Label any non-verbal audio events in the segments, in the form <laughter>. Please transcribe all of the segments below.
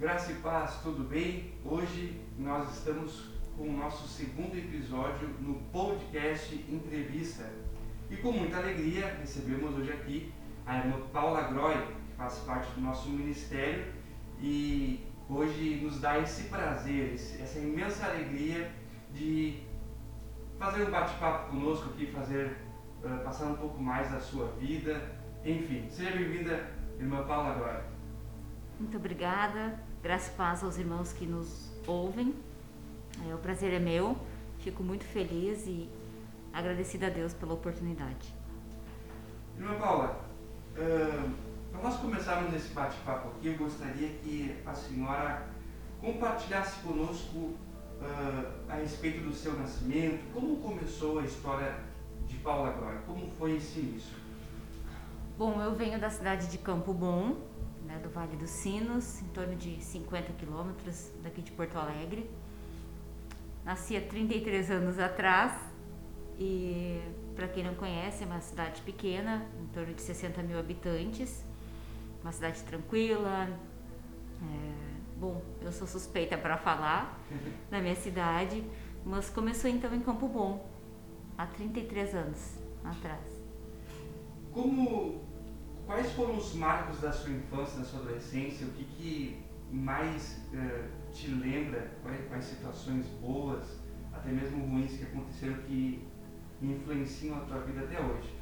Graça e paz, tudo bem? Hoje nós estamos com o nosso segundo episódio no podcast Entrevista. E com muita alegria recebemos hoje aqui a irmã Paula Groy, que faz parte do nosso ministério e hoje nos dá esse prazer, essa imensa alegria de fazer um bate-papo conosco aqui, fazer uh, passar um pouco mais da sua vida. Enfim, seja bem-vinda, irmã Paula Groy. Muito obrigada. Graças e paz aos irmãos que nos ouvem. É, o prazer é meu. Fico muito feliz e agradecida a Deus pela oportunidade. Irmã Paula, uh, para nós começarmos esse bate-papo aqui, eu gostaria que a senhora compartilhasse conosco uh, a respeito do seu nascimento, como começou a história de Paula agora, como foi esse início? Bom, eu venho da cidade de Campo Bom, né, do Vale dos Sinos, em torno de 50 quilômetros daqui de Porto Alegre. Nasci há 33 anos atrás e, para quem não conhece, é uma cidade pequena, em torno de 60 mil habitantes, uma cidade tranquila. É, bom, eu sou suspeita para falar <laughs> da minha cidade, mas começou então em Campo Bom, há 33 anos atrás. Como quais foram os marcos da sua infância, da sua adolescência? O que, que mais uh, te lembra? Quais, quais, situações boas, até mesmo ruins, que aconteceram que influenciam a tua vida até hoje?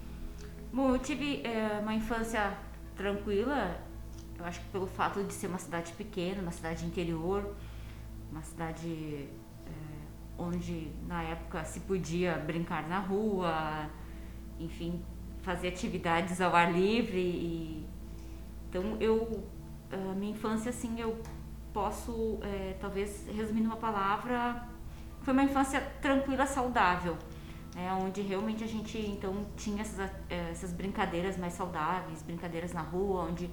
Bom, eu tive é, uma infância tranquila. Eu acho que pelo fato de ser uma cidade pequena, uma cidade interior, uma cidade é, onde na época se podia brincar na rua, enfim, fazer atividades ao ar livre e então eu a minha infância assim eu posso é, talvez resumir numa palavra foi uma infância tranquila saudável né, onde realmente a gente então tinha essas, é, essas brincadeiras mais saudáveis brincadeiras na rua onde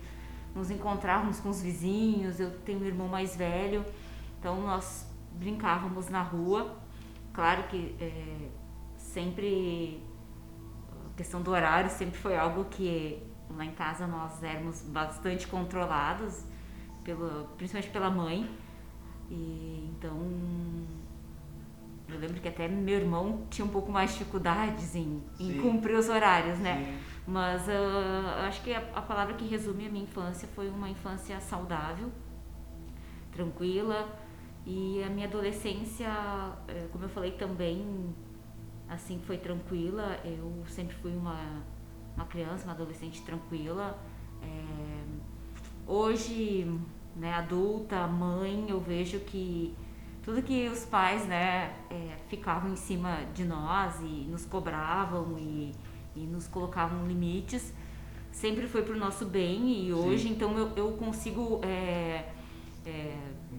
nos encontrávamos com os vizinhos eu tenho um irmão mais velho então nós brincávamos na rua claro que é, sempre questão do horário sempre foi algo que lá em casa nós éramos bastante controlados, pelo, principalmente pela mãe. E então eu lembro que até meu irmão tinha um pouco mais de dificuldades em, em cumprir os horários, né? Sim. Mas uh, acho que a, a, palavra que resume a minha infância foi uma infância saudável, tranquila. E a minha adolescência, eh, como eu falei também, assim foi tranquila. Eu sempre fui uma, uma criança, uma adolescente tranquila. É, hoje, né, adulta, mãe, eu vejo que tudo que os pais, né, é, ficavam em cima de nós e nos cobravam e, e nos colocavam limites, sempre foi para o nosso bem e hoje, Sim. então eu, eu consigo é, é,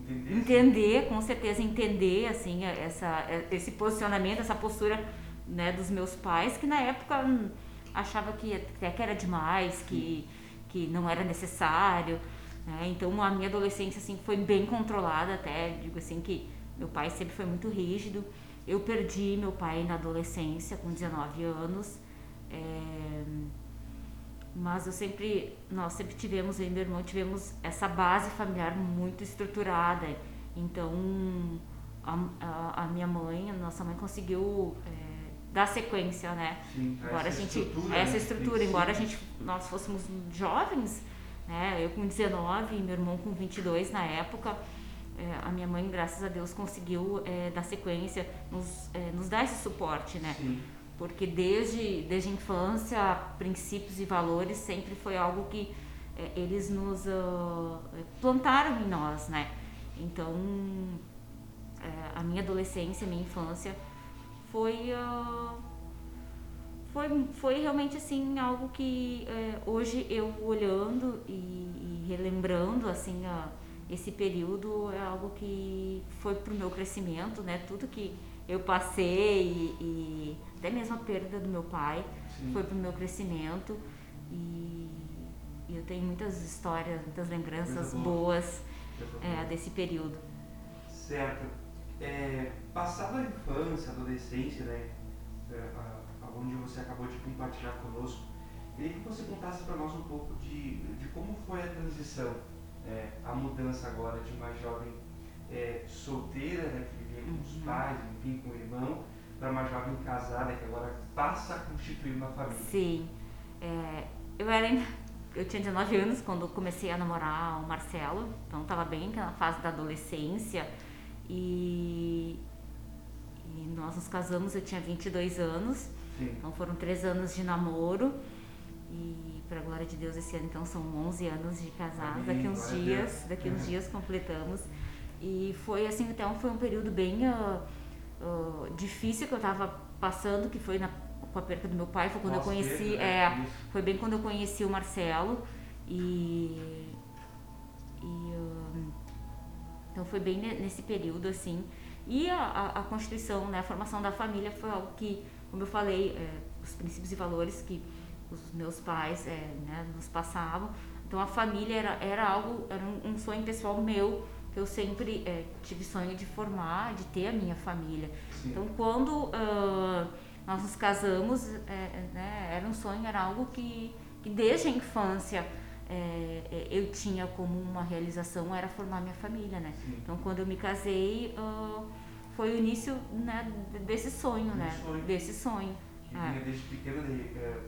entender, entender com certeza entender assim essa, esse posicionamento, essa postura né, dos meus pais que na época hum, achava que até que era demais, que, que não era necessário. Né? Então a minha adolescência assim foi bem controlada até, digo assim que meu pai sempre foi muito rígido. Eu perdi meu pai na adolescência com 19 anos. É, mas eu sempre, nós sempre tivemos, eu e meu irmão tivemos essa base familiar muito estruturada. Então, a, a, a minha mãe, a nossa mãe conseguiu é, dar sequência, né? Sim, embora essa a gente, estrutura, essa né? estrutura, embora a gente, nós fôssemos jovens, né? Eu com 19 e meu irmão com 22 na época, é, a minha mãe, graças a Deus, conseguiu é, dar sequência, nos, é, nos dar esse suporte, né? Sim porque desde, desde a infância, princípios e valores sempre foi algo que é, eles nos uh, plantaram em nós, né? Então, é, a minha adolescência, minha infância foi, uh, foi, foi realmente assim algo que é, hoje eu olhando e, e relembrando assim esse período é algo que foi pro meu crescimento, né? Tudo que eu passei e, e até mesmo a perda do meu pai Sim. foi pro meu crescimento e, e, eu tenho muitas histórias, muitas lembranças boas é, desse período. Certo. É, passada a infância, a adolescência, né, é, onde você acabou de compartilhar conosco, queria que você contasse para nós um pouco de, de como foi a transição é, a mudança agora de uma jovem é, solteira, né, que vivia com os Uhum. pais, enfim, com o irmão, para uma jovem casada que agora passa a constituir uma família. Sim. É, eu era eu tinha 19 anos quando comecei a namorar o Marcelo, então estava bem na fase da adolescência e, e nós nos casamos, eu tinha 22 anos, Sim. então foram três anos de namoro e para glória de Deus esse ano então são 11 anos de casados, daqui uns dias, daqui uns Uhum. dias completamos e foi assim, então foi um período bem ah, ah, difícil que eu estava passando, que foi na, com a perca do meu pai, foi quando eu conheci, Pós-perda, é, né? Isso. foi bem quando eu conheci o Marcelo e, e hum, então foi bem ne- nesse período assim e a, a, a constituição né a formação da família foi algo que como eu falei é, os princípios e valores que os meus pais é, né, nos passavam então a família era, era algo era um, um sonho pessoal meu eu sempre é, tive sonho de formar de ter a minha família Sim. então, quando ah, nós nos casamos, é, é, né, era um sonho, era algo que, que desde a infância é, é, eu tinha como uma realização, era formar minha família, né? Sim. Então, quando eu me casei, ah, foi o início né, desse sonho, Um né? sonho. Desse sonho. que É. vinha desde pequeno de, é,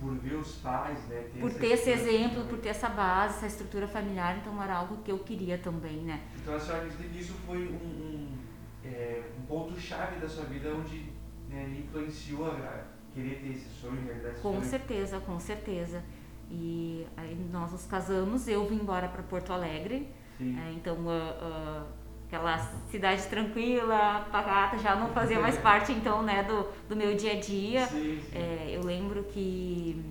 por ver os pais, né? Por essa ter esse exemplo, por ter essa base, essa estrutura familiar, então era algo que eu queria também, né? Então a senhora acredita que isso foi um, um, é, um ponto-chave da sua vida onde né, influenciou a querer ter esse sonho, realizar esse Com sonho? certeza, com certeza. E aí nós nos casamos, eu vim embora para Porto Alegre, Sim. É, então, ah, ah, aquela cidade tranquila, pacata, já não fazia mais parte, então, né, do, do meu dia a dia. Sim, sim. É, eu lembro que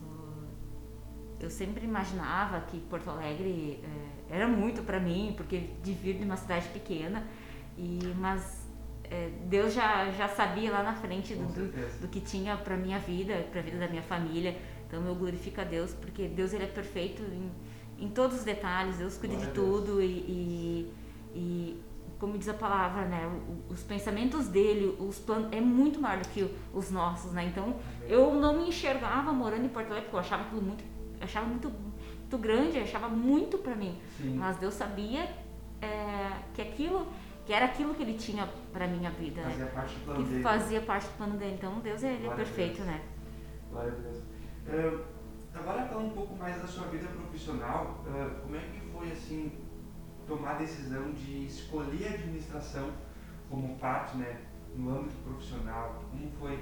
ah, eu sempre imaginava que Porto Alegre é, era muito para mim, porque de vir de uma cidade pequena, e mas é, Deus já, já sabia lá na frente do, do, do que tinha para minha vida, para a vida da minha família. Então eu glorifico a Deus, porque Deus ele é perfeito em, em todos os detalhes, Deus cuida de Glória Deus. tudo e, e, e, como diz a palavra, né, os pensamentos dele, os planos, é muito maior do que os nossos, né? Então eu não me enxergava morando em Porto Alegre, porque eu achava aquilo muito, achava muito, muito grande, achava muito para mim. Sim. Mas Deus sabia é, que aquilo, que era aquilo que ele tinha para minha vida, né? Fazia parte do plano que dele. fazia parte do plano dele. Então Deus ele é Glória a perfeito, Deus. né? Glória a Deus. Ah, agora falando um pouco mais da sua vida profissional, ah, como é que foi assim tomar a decisão de escolher a administração como parte, né, no âmbito profissional? Como foi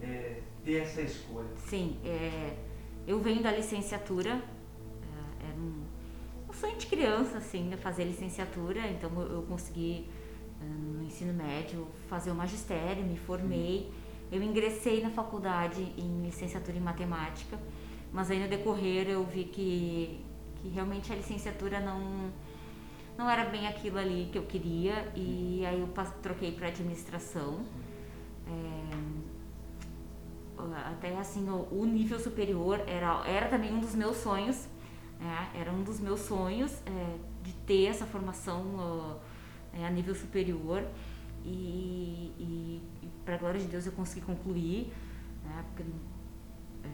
eh, ter essa escolha? Sim, é, eu venho da licenciatura, é, era um, um sonho de criança, assim, né, fazer licenciatura, então eu, consegui, eh, no ensino médio, fazer o magistério, me formei. Eu ingressei na faculdade em licenciatura em matemática, mas aí no decorrer eu vi que, que realmente a licenciatura não, não era bem aquilo ali que eu queria, e aí eu troquei para administração. até assim o, o nível superior era, era também um dos meus sonhos né? era um dos meus sonhos é, de ter essa formação ó, é, a nível superior e, e, e para glória de Deus eu consegui concluir né? Porque, é,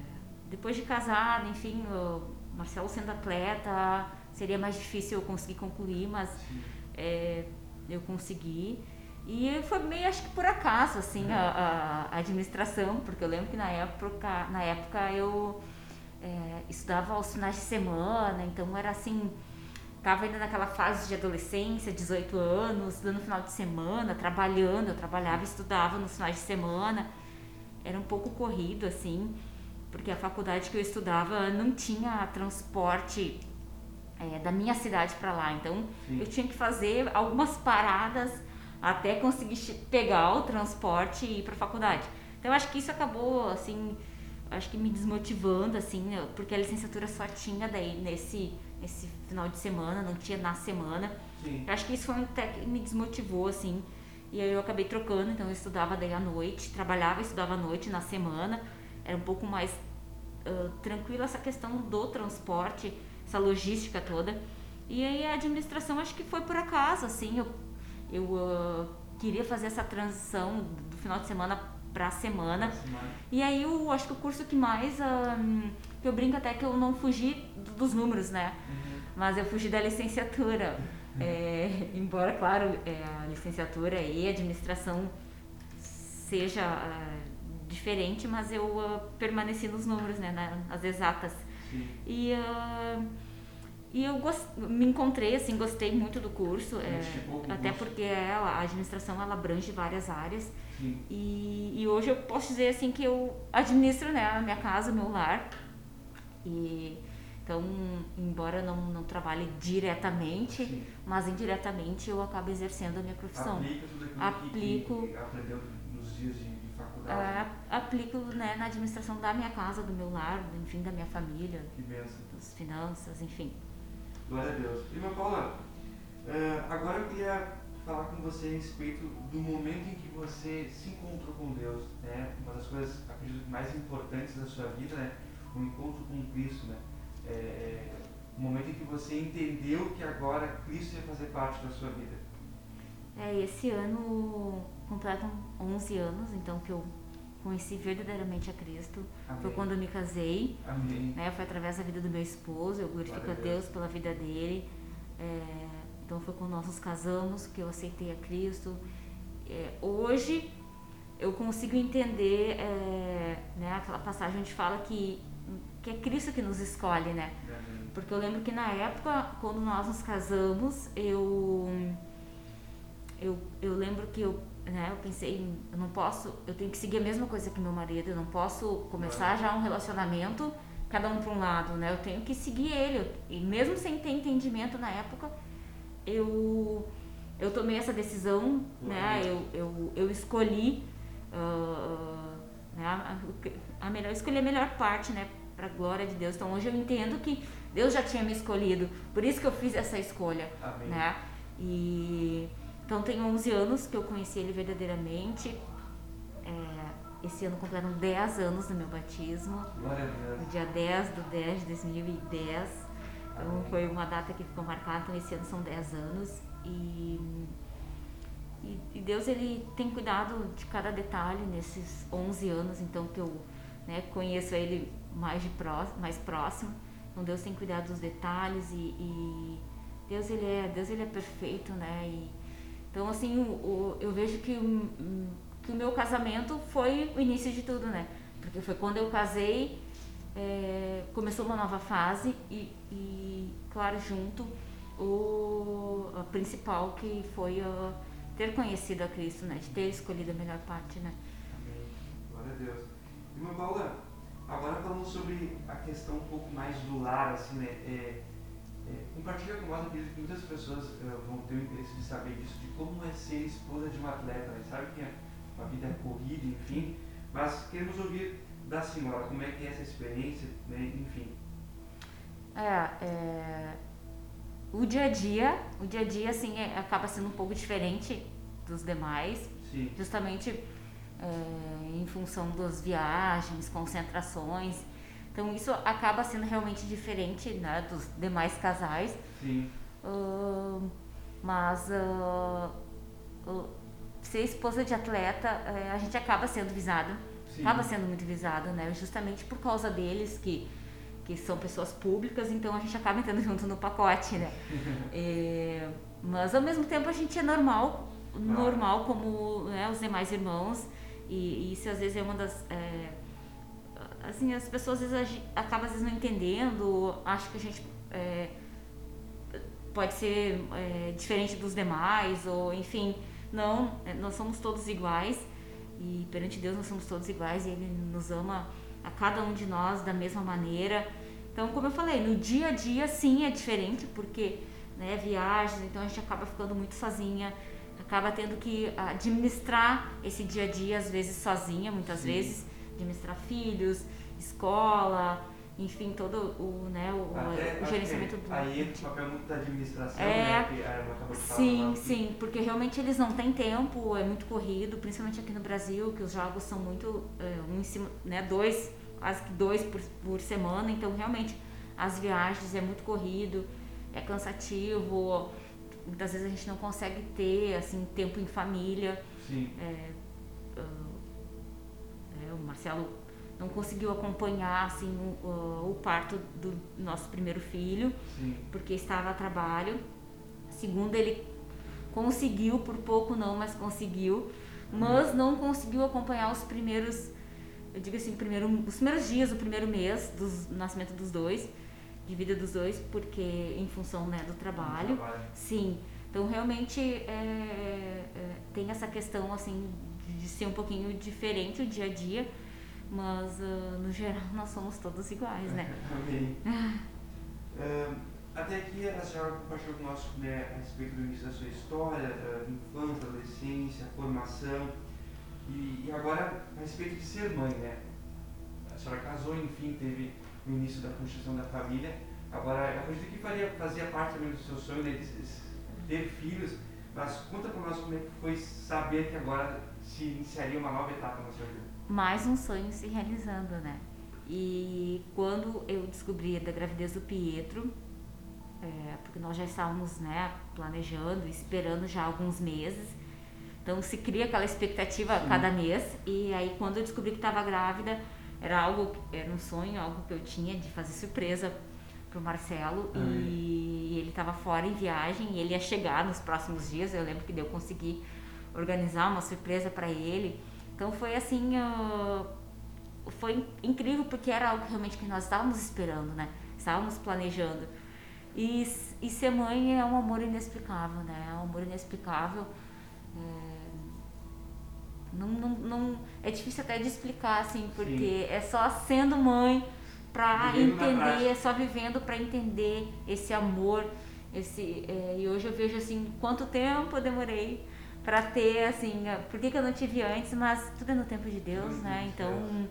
depois de casada enfim o Marcelo sendo atleta seria mais difícil eu conseguir concluir mas é, eu consegui. E foi meio, acho que por acaso, assim, a, a administração, porque eu lembro que na época, na época eu é, estudava aos finais de semana, então era assim, tava ainda naquela fase de adolescência, 18 anos, estudando final de semana, trabalhando, eu trabalhava e estudava nos finais de semana. Era um pouco corrido, assim, porque a faculdade que eu estudava não tinha transporte é, da minha cidade para lá. Então Sim. eu tinha que fazer algumas paradas até conseguir pegar o transporte e ir para a faculdade. Então acho que isso acabou assim, acho que me desmotivando assim, eu- porque a licenciatura só tinha daí nesse nesse final de semana, não tinha na semana. Sim. Acho que isso foi até que me desmotivou assim. E aí eu acabei trocando, então eu estudava daí à noite, trabalhava e estudava à noite na semana. Era um pouco mais tranquila essa questão do transporte, essa logística toda. E aí a administração acho que foi por acaso, assim, eu, eu ah, queria fazer essa transição do final de semana para a semana. Na semana. E aí eu acho que o curso que mais ah, que eu brinco até que eu não fugi do- dos números, né? Uhum. mas eu fugi da licenciatura. <laughs> É, embora, claro, é, a licenciatura e a administração seja uh, diferente, mas eu uh, permaneci nos números, né, nas exatas. Sim. E, uh, e eu gost, me encontrei, assim, gostei muito do curso, é, até porque ela, a administração ela abrange várias áreas. Sim. E, e hoje eu posso dizer assim que eu administro né, a minha casa, o meu lar. E então, embora não, não trabalhe diretamente, Sim. mas indiretamente eu acabo exercendo a minha profissão. Aplica tudo aquilo Aplico, que, que aprendeu faculdade? aplico né, na administração da minha casa, do meu lar, enfim, da minha família. Que benção. Das finanças, enfim. Glória a Deus. Irmã Paula, uh, agora eu queria falar com você a respeito do momento em que você se encontrou com Deus, né? Uma das coisas, acredito, mais importantes da sua vida, né? O encontro com Cristo, né? É, é, o momento em que você entendeu que agora Cristo ia fazer parte da sua vida. É, esse ano completam 11 anos, então que eu conheci verdadeiramente a Cristo. Amém. Foi quando eu me casei. Amém. Né, foi através da vida do meu esposo. Eu glorifico Glória a Deus. Deus pela vida dele. É, então foi quando nós nos casamos que eu aceitei a Cristo. É, hoje eu consigo entender é, né, aquela passagem onde fala que que é Cristo que nos escolhe, né? Porque eu lembro que na época, quando nós nos casamos, eu eu, eu lembro que eu, né, eu pensei, eu não posso, eu tenho que seguir a mesma coisa que meu marido, eu não posso começar já um relacionamento cada um para um lado, né? Eu tenho que seguir ele. E mesmo sem ter entendimento na época, eu eu tomei essa decisão, né? Eu, eu, eu escolhi uh, né, a, a melhor, escolhi a melhor parte, né? para glória de Deus. Então hoje eu entendo que Deus já tinha me escolhido, por isso que eu fiz essa escolha, Amém. né? E então tem 11 anos que eu conheci ele verdadeiramente. É, esse ano completam 10 anos do meu batismo. Glória a Deus. No dia 10 do 10 de 2010. Então foi uma data que ficou marcada, então esse ano são 10 anos e e, e Deus ele tem cuidado de cada detalhe nesses 11 anos, então que eu né, conheço ele mais, de pró mais próximo. Então Deus tem cuidado dos detalhes e, e, Deus ele é Deus ele é perfeito, né? E, então assim o, eu vejo que o, que o meu casamento foi o início de tudo, né? Porque foi quando eu casei é, começou uma nova fase e, e claro junto o a principal que foi ter conhecido a Cristo, né? De ter escolhido a melhor parte, né? Amém. Glória a Deus. Irmã Paula, Agora falando sobre a questão um pouco mais do lar, assim, né? É, é, compartilha com nós, acredito que muitas pessoas uh, vão ter o interesse de saber disso, de como é ser esposa de um atleta, né? Sabe que a, vida é corrida, enfim, mas queremos ouvir da senhora como é que é essa experiência, né? Enfim. É, é, o dia a dia, o dia a dia, assim, é, acaba sendo um pouco diferente dos demais, Sim. justamente é, em função das viagens, concentrações. Então isso acaba sendo realmente diferente né, dos demais casais. Sim. Uh, mas uh, uh, ser esposa de atleta, a gente acaba sendo visado. Sim. Acaba sendo muito visado, né? Justamente por causa deles que que são pessoas públicas, então a gente acaba entrando <laughs> junto no pacote, né? é, <laughs> mas ao mesmo tempo a gente é normal, normal como né, os demais irmãos. E, e isso às vezes é uma das. É, assim, as pessoas às vezes acabam às vezes não entendendo, acham que a gente é, pode ser é, diferente dos demais, ou enfim. Não, é, nós somos todos iguais e perante Deus nós somos todos iguais e Ele nos ama a cada um de nós da mesma maneira. Então, como eu falei, no dia a dia sim é diferente, porque né, viagens, então a gente acaba ficando muito sozinha acaba tendo que administrar esse dia a dia, às vezes sozinha, muitas Sim. vezes, administrar filhos, escola, enfim, todo o, né, o, Até, o gerenciamento do. Aí entra o papel muito da administração, é, né? Que ela acaba sim, sim, porque realmente eles não têm tempo, é muito corrido, principalmente aqui no Brasil, que os jogos são muito. É, um em cima, né? Dois, quase que dois por, por semana, então realmente as viagens é muito corrido, é cansativo muitas vezes a gente não consegue ter assim tempo em família. Sim. É, uh, Marcelo não conseguiu acompanhar assim o, o, o parto do nosso primeiro filho, Sim. porque estava a trabalho. Segundo, ele conseguiu, por pouco não, mas conseguiu, mas não conseguiu acompanhar os primeiros, eu digo assim, primeiro, os primeiros dias do primeiro mês do nascimento dos dois, de vida dos dois, porque em função né, do trabalho. Trabalho. Sim, então realmente é, é, tem essa questão assim de, ser um pouquinho diferente o dia a dia, mas ah, no geral <laughs> nós somos todos iguais, né? <laughs> Amém. Ahn, até aqui a senhora compartilhou conosco né, a respeito do início da sua história, da infância, adolescência, formação. E, e agora a respeito de ser mãe, né? A senhora casou, enfim, teve o início da constituição da família. Agora, eu acredito que faria, fazia parte também do seu sonho né, de ter filhos, mas conta para nós como é que foi saber que agora se iniciaria uma nova etapa na sua vida. mais um sonho se realizando, né? E quando eu descobri da gravidez do Pietro, é, porque nós já estávamos, né, planejando, esperando já alguns meses, então se cria aquela expectativa a Sim. cada mês. E aí quando eu descobri que estava grávida, era algo, era um sonho, algo que eu tinha de fazer surpresa pro Marcelo Ai. e ele estava fora em viagem e ele ia chegar nos próximos dias. Eu lembro que eu consegui organizar uma surpresa para ele. Então foi assim, ah, foi incrível porque era algo realmente que nós estávamos esperando, né? Estávamos planejando. E, e ser mãe é um amor inexplicável, né? É um amor inexplicável. É, não, não, não, é difícil até de explicar, assim, porque é só sendo mãe na entender, é só vivendo pra entender esse amor. Esse, é, e hoje eu vejo assim, quanto tempo eu demorei pra ter, assim, por que, que eu não tive antes, mas tudo é no tempo de Deus, né? de Então,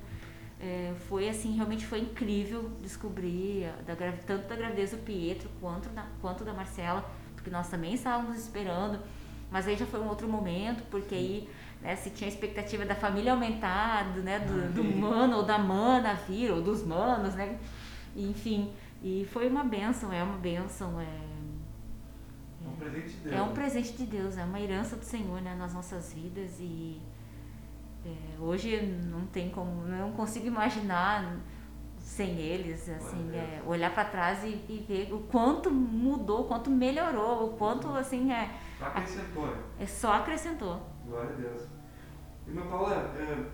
é, foi assim, realmente foi incrível descobrir da, tanto da gravidez do Pietro quanto da, quanto da Marcela, porque nós também estávamos esperando, mas aí já foi um outro momento, porque aí né, se tinha a expectativa da família aumentar, do, né, do, do Amém. mano ou da mana vir, ou dos manos, né? Enfim, e foi uma benção, é uma benção, é, É é um né? presente de Deus, é uma herança do Senhor né, nas nossas vidas e é, hoje não tem como, não consigo imaginar sem eles, assim, é, olhar para trás e, e ver o quanto mudou, o quanto melhorou, o quanto assim é, Só acrescentou, né? é só acrescentou. Glória a Deus. Irmã Paula,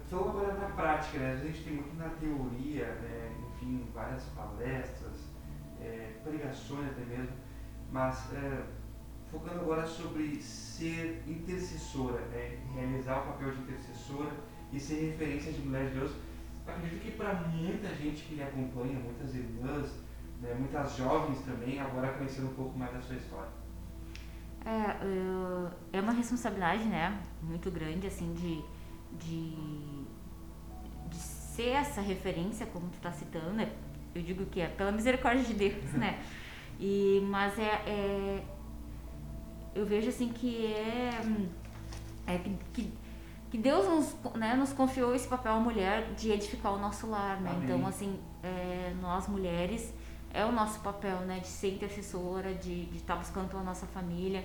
falando agora na prática, né? A gente tem muito na teoria, né? enfim, várias palestras, eh, pregações até mesmo, mas eh, focando agora sobre ser intercessora, né? realizar o papel de intercessora e ser referência de mulher de Deus. Acredito que para muita gente que lhe acompanha, muitas irmãs, né? muitas jovens também, agora conhecendo um pouco mais da sua história. É, eu- é uma responsabilidade, né, muito grande, assim, de, de, de ser essa referência, como tu tá citando, né? Eu digo que é pela misericórdia de Deus, né? <laughs> E, mas é, é- eu vejo assim que é, hum, é que, que, Deus nos, né, nos confiou esse papel à mulher de edificar o nosso lar, né? Amém. Então, assim, é, nós mulheres é o nosso papel, né, de ser intercessora, de estar buscando pela nossa família,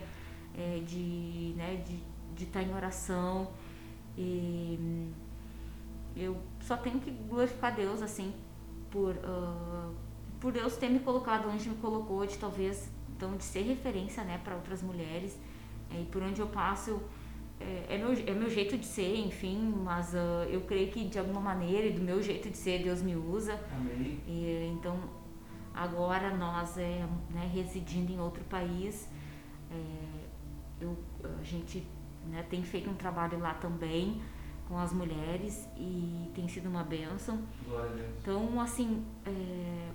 é, de, né, de estar em oração e eu só tenho que glorificar Deus assim por ah, por Deus ter me colocado onde me colocou, de talvez então de ser referência, né, para outras mulheres é, e por onde eu passo eu- é, é meu é meu jeito de ser, enfim, mas ah, eu creio que de alguma maneira e do meu jeito de ser Deus me usa Amém. e, então, agora nós, é, né, residindo em outro país, é, eu, a gente né, tem feito um trabalho lá também com as mulheres e tem sido uma bênção. Glória a Deus. Então, assim, é,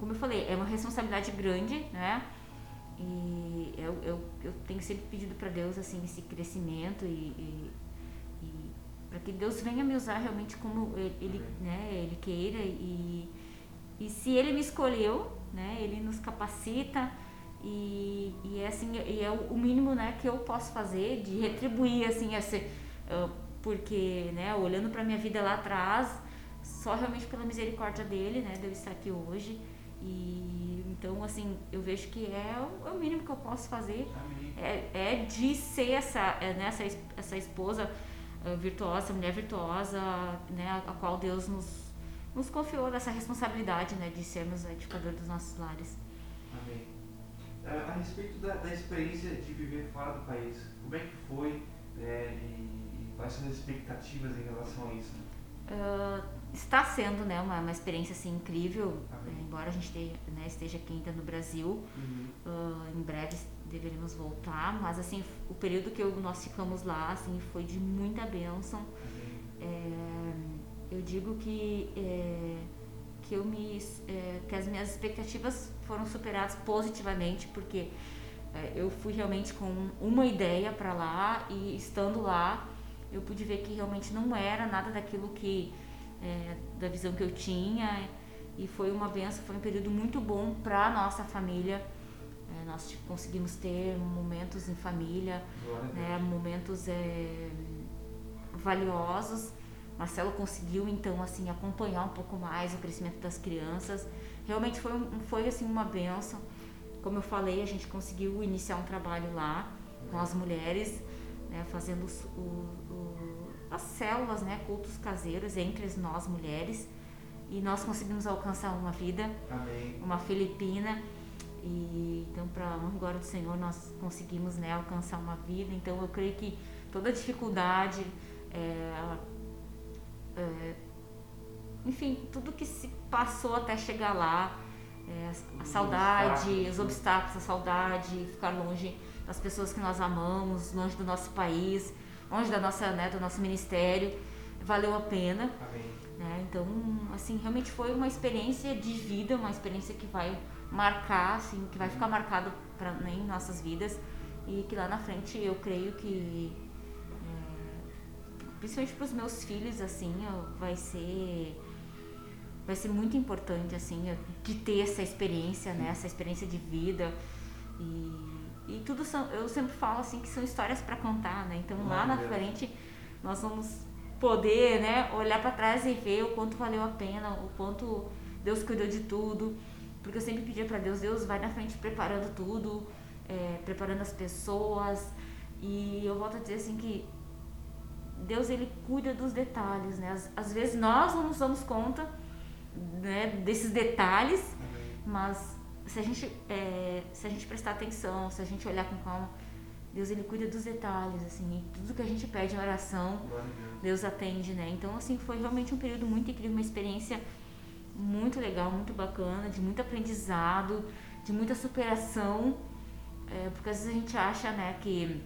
como eu falei, é uma responsabilidade grande, né? E eu, eu, eu tenho sempre pedido para Deus, assim, esse crescimento e, e, e para que Deus venha me usar realmente como ele, ele, né, ele queira e, e se Ele me escolheu, né, Ele nos capacita e, e é assim, e é o mínimo, né, que eu posso fazer de retribuir, assim, esse, ah, porque, né, olhando para minha vida lá atrás, só realmente pela misericórdia dele, né, de eu estar aqui hoje. E então, assim, eu vejo que é o, é o mínimo que eu posso fazer é, é de ser essa, é, né, essa, es- essa esposa uh, virtuosa, mulher virtuosa, né, a, a, qual Deus nos, nos confiou dessa responsabilidade, né, de sermos edificador dos nossos lares. Amém. Uh, a respeito da, da, experiência de viver fora do país, como é que foi né, e, e quais são as expectativas em relação a isso? Uh, está sendo né, uma, uma experiência assim, incrível, Amém. embora a gente esteja, né, esteja aqui ainda no Brasil, uhum. uh, em breve deveríamos voltar, mas assim, o período que eu, nós ficamos lá assim, foi de muita bênção. É, eu digo que, é, que, eu me, é, que as minhas expectativas foram superadas positivamente, porque é, eu fui realmente com uma ideia para lá e estando lá eu pude ver que realmente não era nada daquilo que é, da visão que eu tinha e foi uma benção, foi um período muito bom para nossa família. É, nós tipo, conseguimos ter momentos em família, né, momentos é, valiosos. Marcelo conseguiu então assim acompanhar um pouco mais o crescimento das crianças. Realmente foi, foi assim uma benção. Como eu falei, a gente conseguiu iniciar um trabalho lá com as mulheres, né, fazendo o, as células, né, cultos caseiros entre nós mulheres. E nós conseguimos alcançar uma vida, Amém. uma filipina. E então, para a honra e glória do Senhor, nós conseguimos né, alcançar uma vida. Então, eu creio que toda dificuldade, é, é, enfim, tudo que se passou até chegar lá, é, a, saudade, os obstáculos, a saudade, ficar longe das pessoas que nós amamos, longe do nosso país, longe da nossa, né, do nosso ministério, valeu a pena. Né? Então, assim, realmente foi uma experiência de vida, uma experiência que vai marcar, assim, que vai ficar marcado pra, né, em nossas vidas. E que lá na frente eu creio que é, principalmente para os meus filhos assim vai ser vai ser muito importante assim de ter essa experiência né essa experiência de vida. E, e tudo são eu sempre falo assim que são histórias para contar né então lá na frente nós vamos poder né olhar para trás e ver o quanto valeu a pena o quanto Deus cuidou de tudo porque eu sempre pedia para Deus, Deus vai na frente preparando tudo, é, preparando as pessoas. E eu volto a dizer assim que Deus ele cuida dos detalhes, né? Às, às vezes nós não nos damos conta né, desses detalhes, mas se a gente é, se a gente prestar atenção, se a gente olhar com calma, Deus ele cuida dos detalhes, assim, tudo que a gente pede em oração, Deus. Atende, né? Então assim foi realmente um período muito incrível, uma experiência muito legal, muito bacana, de muito aprendizado, de muita superação, é, porque às vezes a gente acha, né, que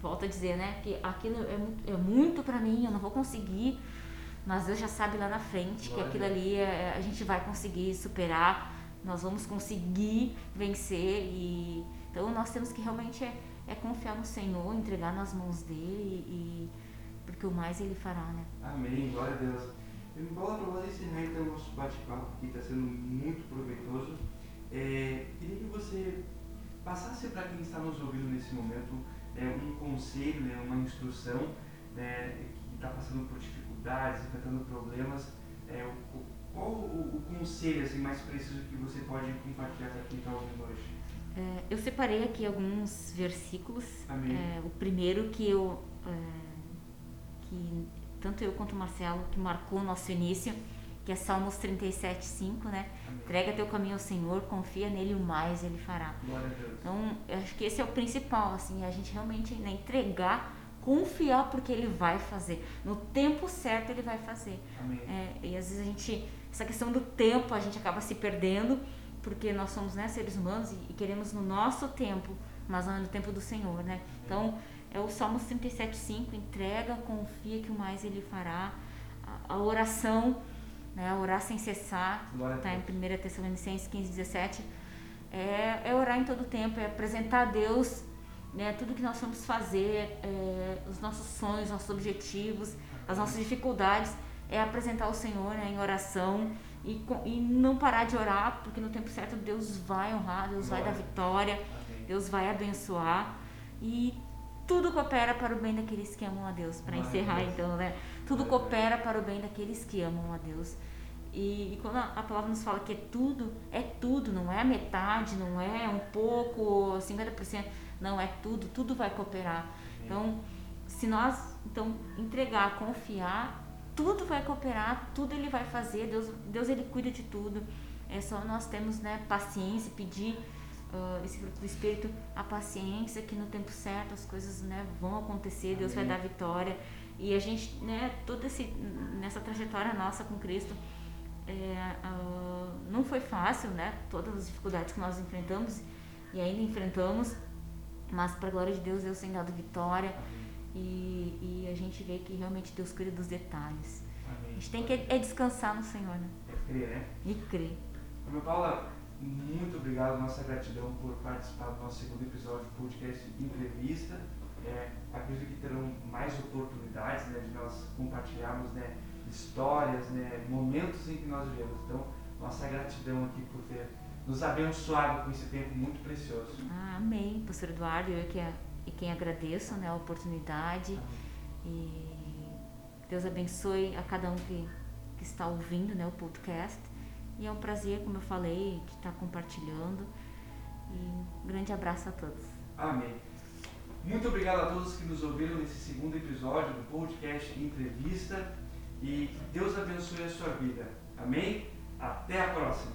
volta a dizer, né, que aquilo é muito, é muito para mim, eu não vou conseguir, mas Deus já sabe lá na frente que aquilo ali é, a gente vai conseguir superar, nós vamos conseguir vencer e então nós temos que realmente é, é confiar no Senhor, entregar nas mãos dele e porque o mais ele fará, né? Amém, glória a Deus. Eu bola para nós encerrar então o nosso bate-papo, que está sendo muito proveitoso. É, queria que você passasse para quem está nos ouvindo nesse momento é, um conselho, né, uma instrução né, que está passando por dificuldades, enfrentando problemas. É, o, qual o, o, conselho assim, mais preciso que você pode compartilhar para quem está ouvindo hoje? É, eu separei aqui alguns versículos. É, o primeiro que eu é, que tanto eu quanto o Marcelo, que marcou o nosso início, que é Salmos 37, 5, né? Amém. Entrega teu caminho ao Senhor, confia nele o mais ele fará. Então, eu acho que esse é o principal, assim, a gente realmente né, entregar, confiar porque ele vai fazer. No tempo certo ele vai fazer. É, e às vezes a gente, essa questão do tempo, a gente acaba se perdendo, porque nós somos né, seres humanos e, e queremos no nosso tempo, mas não é no tempo do Senhor, né? Então, é o Salmos 37,5, entrega, confia que o mais ele fará. A, a oração, né, orar sem cessar, está em 1 Tessalonicenses 15, 17. É, é orar em todo tempo, é apresentar a Deus né, tudo que nós vamos fazer, é, os nossos sonhos, nossos objetivos, as nossas dificuldades, é apresentar ao Senhor né, em oração e, e não parar de orar, porque no tempo certo Deus vai honrar, Deus vai dar vitória, Deus vai abençoar. E tudo coopera para o bem daqueles que amam a Deus. Para encerrar, então, né? Tudo coopera para o bem daqueles que amam a Deus. E, e, quando a, palavra nos fala que é tudo, é tudo, não é metade, não é um pouco, 50%, não, é tudo, tudo vai cooperar. Então, se nós então entregar, confiar, tudo vai cooperar, tudo ele vai fazer, Deus, Deus ele cuida de tudo. É só nós temos né, paciência, pedir uh, esse fruto do Espírito, a paciência, que no tempo certo as coisas né, vão acontecer, Deus Amém. vai dar vitória. E a gente, né, toda esse, nessa trajetória nossa com Cristo, é, uh, não foi fácil, né? Todas as dificuldades que nós enfrentamos e ainda enfrentamos, mas para a glória de Deus, Deus tem dado vitória e, e, a gente vê que realmente Deus cuida dos detalhes. Amém. A gente tem que é descansar no Senhor, né? É crer, né? E crer. Meu Paula, muito obrigado, nossa gratidão por participar do nosso segundo episódio do podcast Entrevista. É, acredito que terão mais oportunidades né, de nós compartilharmos né, histórias, né, momentos em que nós vivemos. Então, nossa gratidão aqui por ter nos abençoado com esse tempo muito precioso. Ah, amém, pastor Eduardo. Eu que, e quem agradeço né, a oportunidade. E Deus abençoe a cada um que, que está ouvindo né, o podcast. E é um prazer, como eu falei, de estar compartilhando. E um grande abraço a todos. Amém. Muito obrigado a todos que nos ouviram nesse segundo episódio do podcast Entrevista. E que Deus abençoe a sua vida. Amém? Até a próxima.